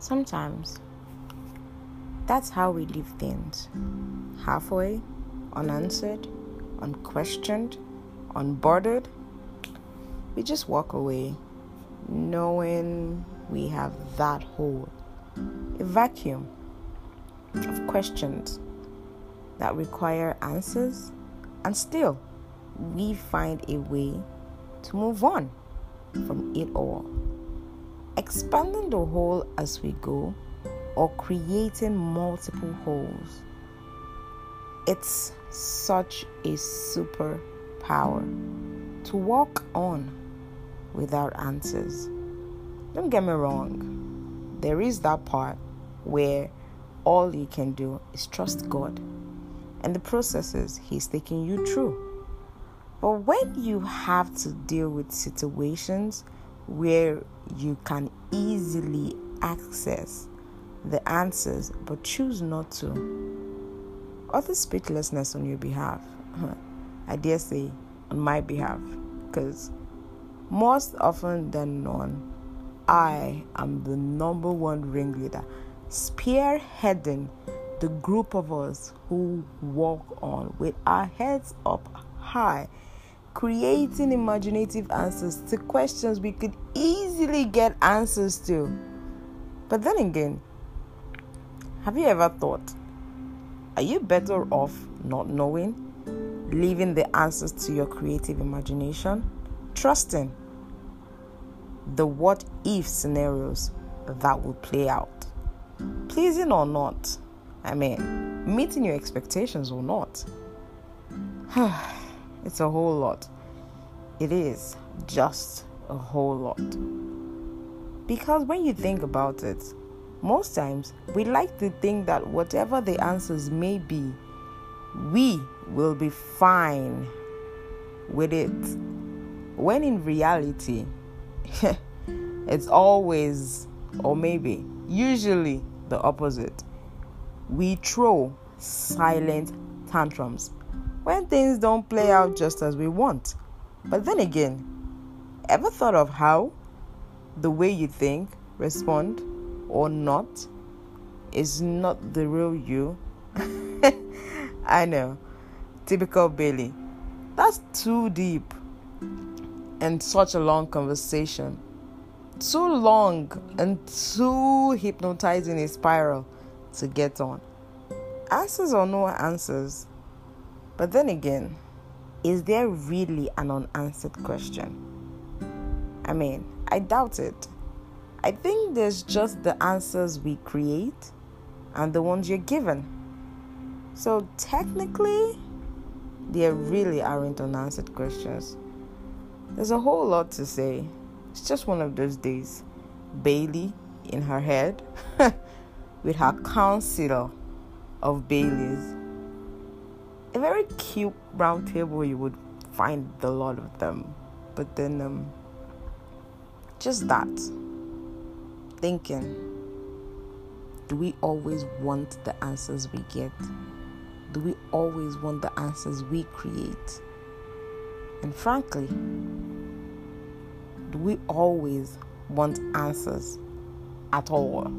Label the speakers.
Speaker 1: Sometimes that's how we leave things halfway, unanswered, unquestioned, unbothered. We just walk away knowing we have that hole, a vacuum of questions that require answers, and still we find a way to move on from it all. Expanding the hole as we go or creating multiple holes. It's such a superpower to walk on without answers. Don't get me wrong, there is that part where all you can do is trust God and the processes He's taking you through. But when you have to deal with situations where you can easily access the answers but choose not to, utter speechlessness on your behalf, I dare say on my behalf, because most often than not, I am the number one ringleader, spearheading the group of us who walk on with our heads up high, creating imaginative answers to questions we could easily get answers to. But then again, have you ever thought, are you better off not knowing, leaving the answers to your creative imagination, trusting the what if scenarios that will play out. Pleasing or not, I mean, meeting your expectations or not. it's a whole lot. It is just a whole lot. Because when you think about it, most times we like to think that whatever the answers may be, we will be fine with it. When in reality, it's always, or maybe, usually the opposite. We throw silent tantrums when things don't play out just as we want. But then again, ever thought of how the way you think, respond, or not is not the real you? I know. Typical Bailey. That's too deep and such a long conversation. Too long and too hypnotizing a spiral to get on. Answers or no answers. But then again, is there really an unanswered question? I mean, I doubt it. I think there's just the answers we create and the ones you're given. So technically, there really aren't unanswered questions. There's a whole lot to say. It's just one of those days. Bailey in her head with her council of Baileys. A very cute round table, you would find a lot of them. But then, um, just that. Thinking, do we always want the answers we get? Do we always want the answers we create? And frankly, do we always want answers at all?